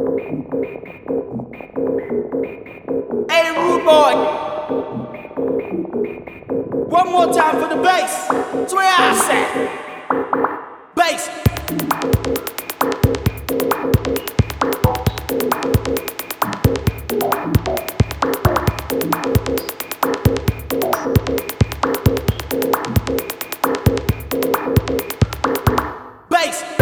Hey, rude boy. One more time for the bass. It's where I said. Bass. Bass.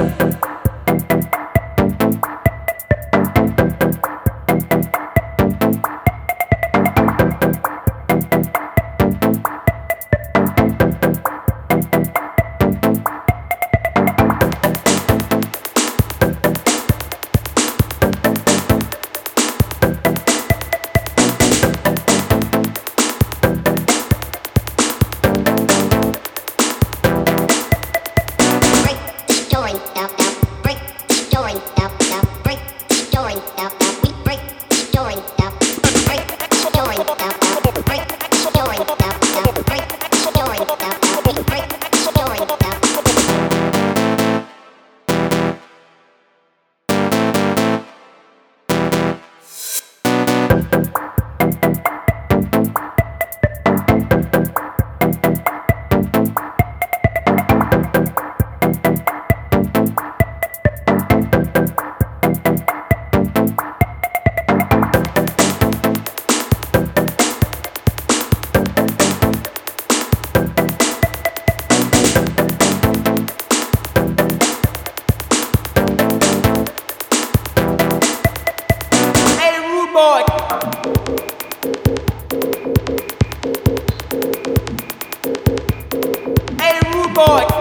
Break the dub dub. Break the. We break the. Break Hey, rude boy.